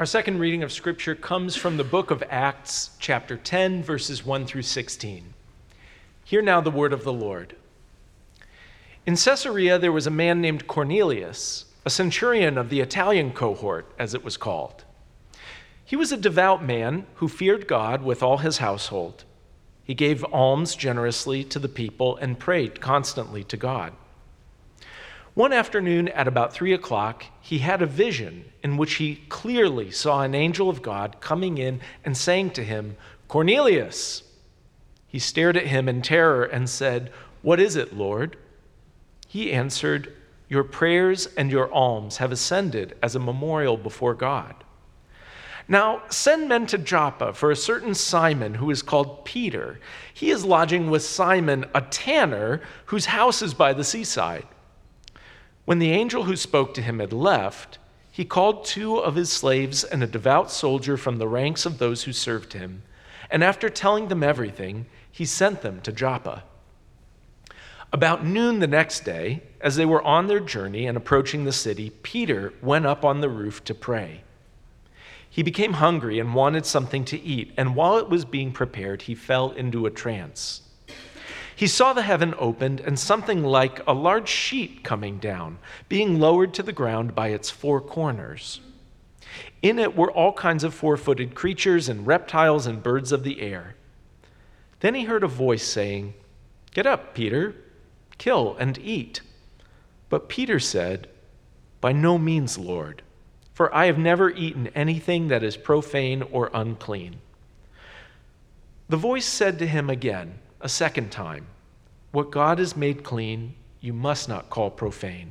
Our second reading of Scripture comes from the book of Acts, chapter 10, verses 1 through 16. Hear now the word of the Lord. In Caesarea, there was a man named Cornelius, a centurion of the Italian cohort, as it was called. He was a devout man who feared God with all his household. He gave alms generously to the people and prayed constantly to God. One afternoon at about three o'clock, he had a vision in which he clearly saw an angel of God coming in and saying to him, Cornelius. He stared at him in terror and said, What is it, Lord? He answered, Your prayers and your alms have ascended as a memorial before God. Now, send men to Joppa for a certain Simon who is called Peter. He is lodging with Simon, a tanner, whose house is by the seaside. When the angel who spoke to him had left, he called two of his slaves and a devout soldier from the ranks of those who served him, and after telling them everything, he sent them to Joppa. About noon the next day, as they were on their journey and approaching the city, Peter went up on the roof to pray. He became hungry and wanted something to eat, and while it was being prepared, he fell into a trance. He saw the heaven opened and something like a large sheet coming down, being lowered to the ground by its four corners. In it were all kinds of four footed creatures and reptiles and birds of the air. Then he heard a voice saying, Get up, Peter, kill and eat. But Peter said, By no means, Lord, for I have never eaten anything that is profane or unclean. The voice said to him again, a second time, What God has made clean, you must not call profane.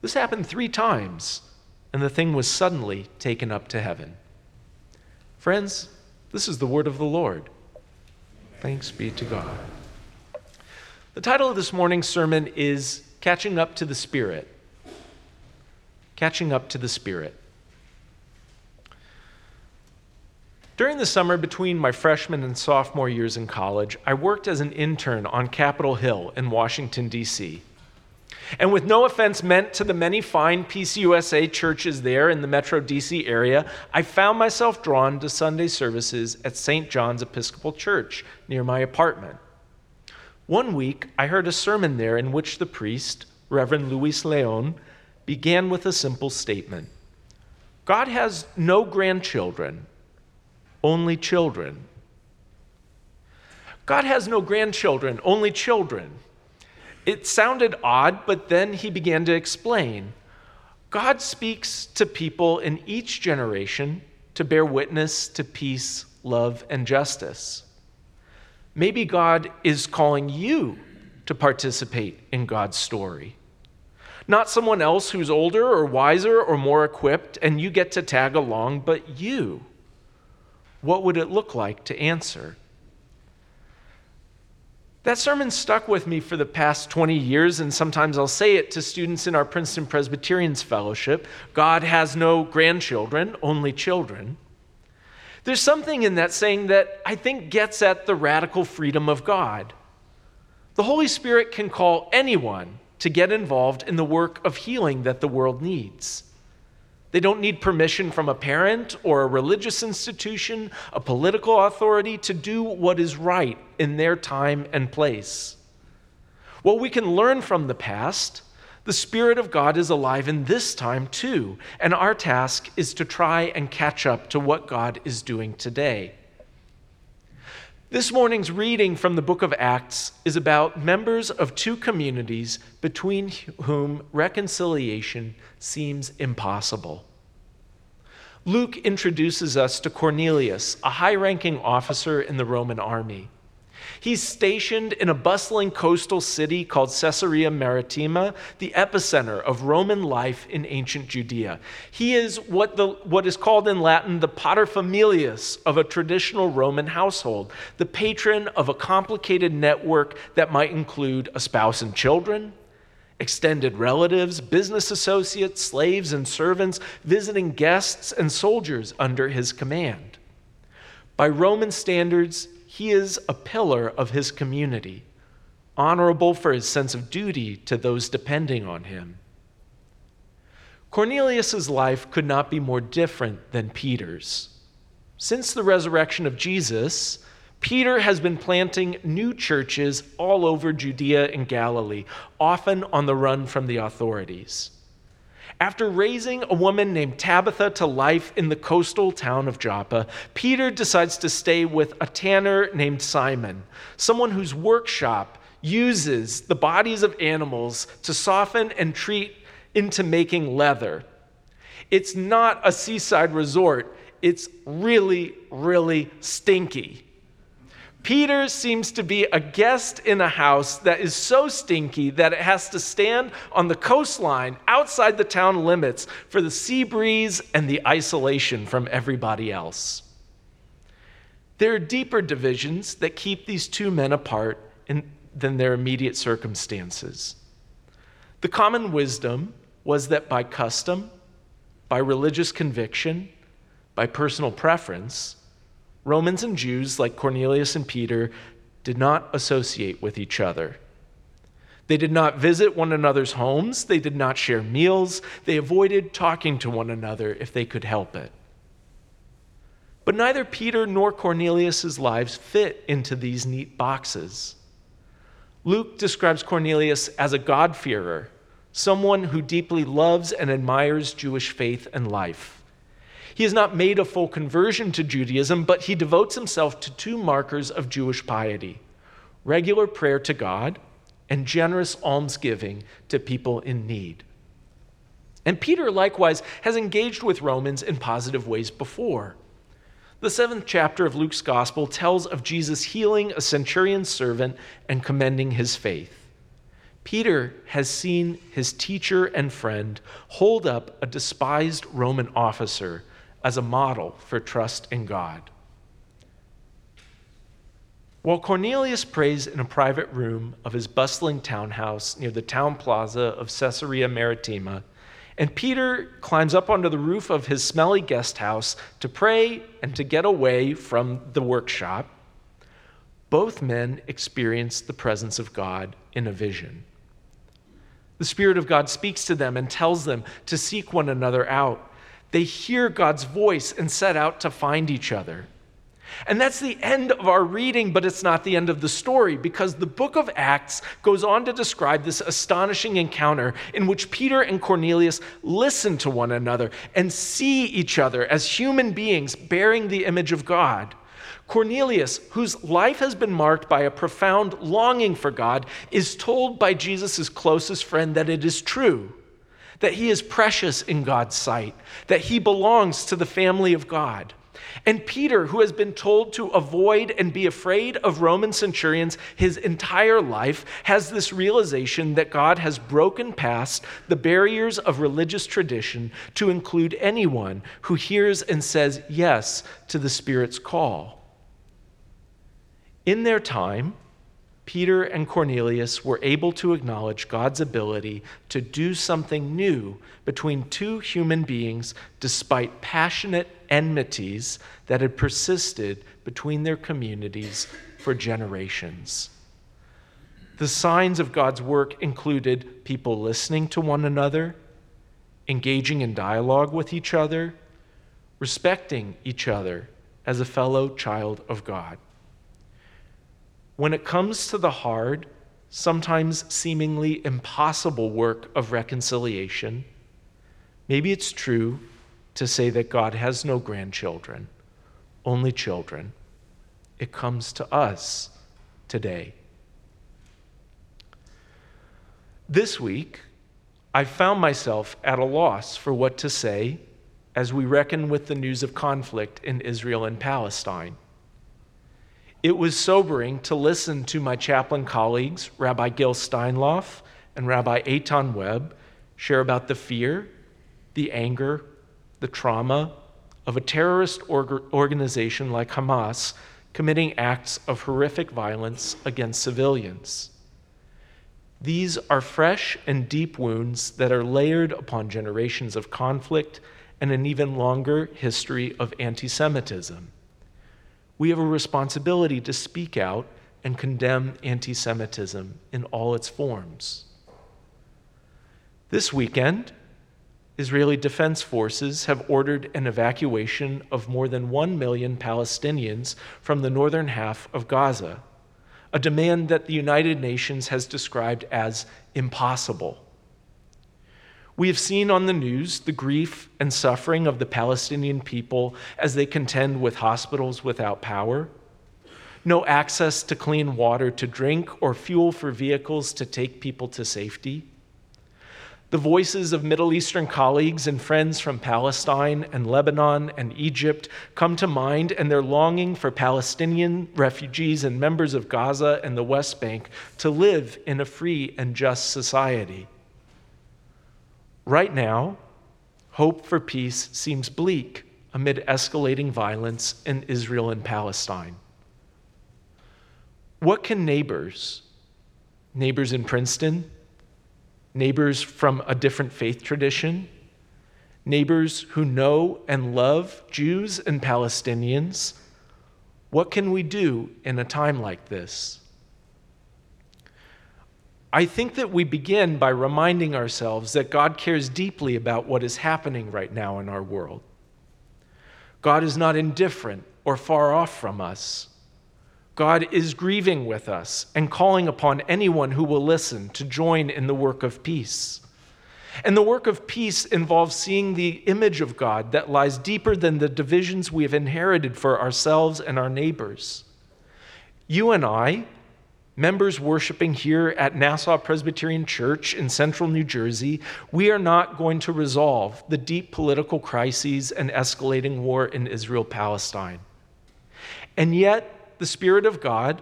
This happened three times, and the thing was suddenly taken up to heaven. Friends, this is the word of the Lord. Thanks be to God. The title of this morning's sermon is Catching Up to the Spirit. Catching Up to the Spirit. During the summer between my freshman and sophomore years in college, I worked as an intern on Capitol Hill in Washington, D.C. And with no offense meant to the many fine PCUSA churches there in the Metro DC area, I found myself drawn to Sunday services at St. John's Episcopal Church near my apartment. One week, I heard a sermon there in which the priest, Reverend Luis Leon, began with a simple statement God has no grandchildren, only children. God has no grandchildren, only children. It sounded odd, but then he began to explain. God speaks to people in each generation to bear witness to peace, love, and justice. Maybe God is calling you to participate in God's story. Not someone else who's older or wiser or more equipped, and you get to tag along, but you what would it look like to answer? That sermon stuck with me for the past 20 years, and sometimes I'll say it to students in our Princeton Presbyterians Fellowship God has no grandchildren, only children. There's something in that saying that I think gets at the radical freedom of God. The Holy Spirit can call anyone to get involved in the work of healing that the world needs. They don't need permission from a parent or a religious institution, a political authority to do what is right in their time and place. What we can learn from the past, the Spirit of God is alive in this time too, and our task is to try and catch up to what God is doing today. This morning's reading from the book of Acts is about members of two communities between whom reconciliation seems impossible. Luke introduces us to Cornelius, a high ranking officer in the Roman army. He's stationed in a bustling coastal city called Caesarea Maritima, the epicenter of Roman life in ancient Judea. He is what, the, what is called in Latin the paterfamilias of a traditional Roman household, the patron of a complicated network that might include a spouse and children, extended relatives, business associates, slaves, and servants, visiting guests and soldiers under his command. By Roman standards, he is a pillar of his community, honorable for his sense of duty to those depending on him. Cornelius' life could not be more different than Peter's. Since the resurrection of Jesus, Peter has been planting new churches all over Judea and Galilee, often on the run from the authorities. After raising a woman named Tabitha to life in the coastal town of Joppa, Peter decides to stay with a tanner named Simon, someone whose workshop uses the bodies of animals to soften and treat into making leather. It's not a seaside resort, it's really, really stinky. Peter seems to be a guest in a house that is so stinky that it has to stand on the coastline outside the town limits for the sea breeze and the isolation from everybody else. There are deeper divisions that keep these two men apart in, than their immediate circumstances. The common wisdom was that by custom, by religious conviction, by personal preference, Romans and Jews, like Cornelius and Peter, did not associate with each other. They did not visit one another's homes. They did not share meals. They avoided talking to one another if they could help it. But neither Peter nor Cornelius' lives fit into these neat boxes. Luke describes Cornelius as a God-fearer, someone who deeply loves and admires Jewish faith and life. He has not made a full conversion to Judaism, but he devotes himself to two markers of Jewish piety regular prayer to God and generous almsgiving to people in need. And Peter likewise has engaged with Romans in positive ways before. The seventh chapter of Luke's gospel tells of Jesus healing a centurion's servant and commending his faith. Peter has seen his teacher and friend hold up a despised Roman officer as a model for trust in God. While Cornelius prays in a private room of his bustling townhouse near the town plaza of Caesarea Maritima, and Peter climbs up onto the roof of his smelly guest house to pray and to get away from the workshop, both men experience the presence of God in a vision. The Spirit of God speaks to them and tells them to seek one another out. They hear God's voice and set out to find each other. And that's the end of our reading, but it's not the end of the story because the book of Acts goes on to describe this astonishing encounter in which Peter and Cornelius listen to one another and see each other as human beings bearing the image of God. Cornelius, whose life has been marked by a profound longing for God, is told by Jesus' closest friend that it is true, that he is precious in God's sight, that he belongs to the family of God. And Peter, who has been told to avoid and be afraid of Roman centurions his entire life, has this realization that God has broken past the barriers of religious tradition to include anyone who hears and says yes to the Spirit's call. In their time, Peter and Cornelius were able to acknowledge God's ability to do something new between two human beings despite passionate enmities that had persisted between their communities for generations. The signs of God's work included people listening to one another, engaging in dialogue with each other, respecting each other as a fellow child of God when it comes to the hard, sometimes seemingly impossible work of reconciliation, maybe it's true to say that God has no grandchildren, only children. It comes to us today. This week, I found myself at a loss for what to say as we reckon with the news of conflict in Israel and Palestine. It was sobering to listen to my chaplain colleagues, Rabbi Gil Steinlauf and Rabbi Eitan Webb, share about the fear, the anger, the trauma of a terrorist organization like Hamas committing acts of horrific violence against civilians. These are fresh and deep wounds that are layered upon generations of conflict and an even longer history of anti Semitism we have a responsibility to speak out and condemn anti Semitism in all its forms. This weekend, Israeli Defense Forces have ordered an evacuation of more than 1 million Palestinians from the northern half of Gaza, a demand that the United Nations has described as impossible. We have seen on the news the grief and suffering of the Palestinian people as they contend with hospitals without power, no access to clean water to drink or fuel for vehicles to take people to safety the voices of Middle Eastern colleagues and friends from Palestine and Lebanon and Egypt come to mind, and their longing for Palestinian refugees and members of Gaza and the West Bank to live in a free and just society. Right now, hope for peace seems bleak amid escalating violence in Israel and Palestine. What can neighbors, neighbors in Princeton, neighbors from a different faith tradition, neighbors who know and love Jews and Palestinians. What can we do in a time like this? I think that we begin by reminding ourselves that God cares deeply about what is happening right now in our world. God is not indifferent or far off from us. God is grieving with us and calling upon anyone who will listen to join in the work of peace. And the work of peace involves seeing the image of God that lies deeper than the divisions we have inherited for ourselves and our neighbors. You and I, members worshiping here at Nassau Presbyterian Church in central New Jersey, we are not going to resolve the deep political crises and escalating war in Israel Palestine. And yet, the Spirit of God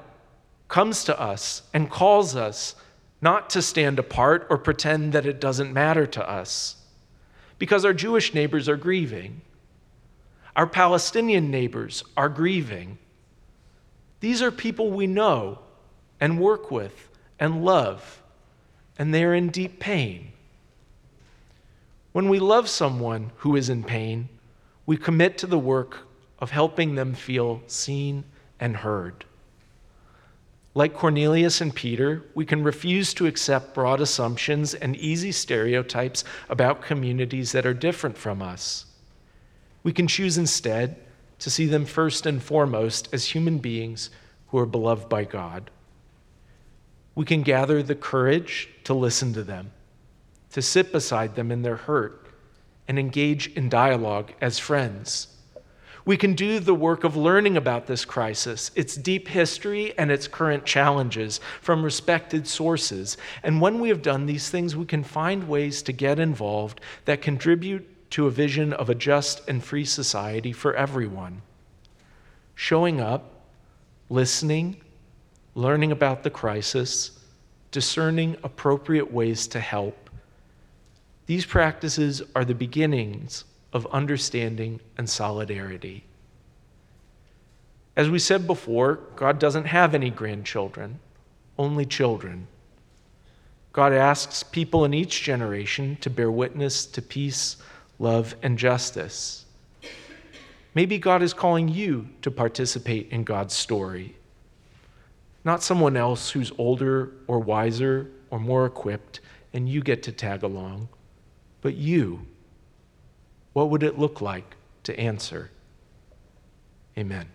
comes to us and calls us not to stand apart or pretend that it doesn't matter to us. Because our Jewish neighbors are grieving, our Palestinian neighbors are grieving. These are people we know and work with and love, and they are in deep pain. When we love someone who is in pain, we commit to the work of helping them feel seen and heard. Like Cornelius and Peter, we can refuse to accept broad assumptions and easy stereotypes about communities that are different from us. We can choose instead to see them first and foremost as human beings who are beloved by God. We can gather the courage to listen to them, to sit beside them in their hurt, and engage in dialogue as friends. We can do the work of learning about this crisis, its deep history, and its current challenges from respected sources. And when we have done these things, we can find ways to get involved that contribute to a vision of a just and free society for everyone. Showing up, listening, learning about the crisis, discerning appropriate ways to help. These practices are the beginnings of understanding and solidarity. As we said before, God doesn't have any grandchildren, only children. God asks people in each generation to bear witness to peace, love, and justice. Maybe God is calling you to participate in God's story. Not someone else who's older or wiser or more equipped, and you get to tag along, but you what would it look like to answer? Amen.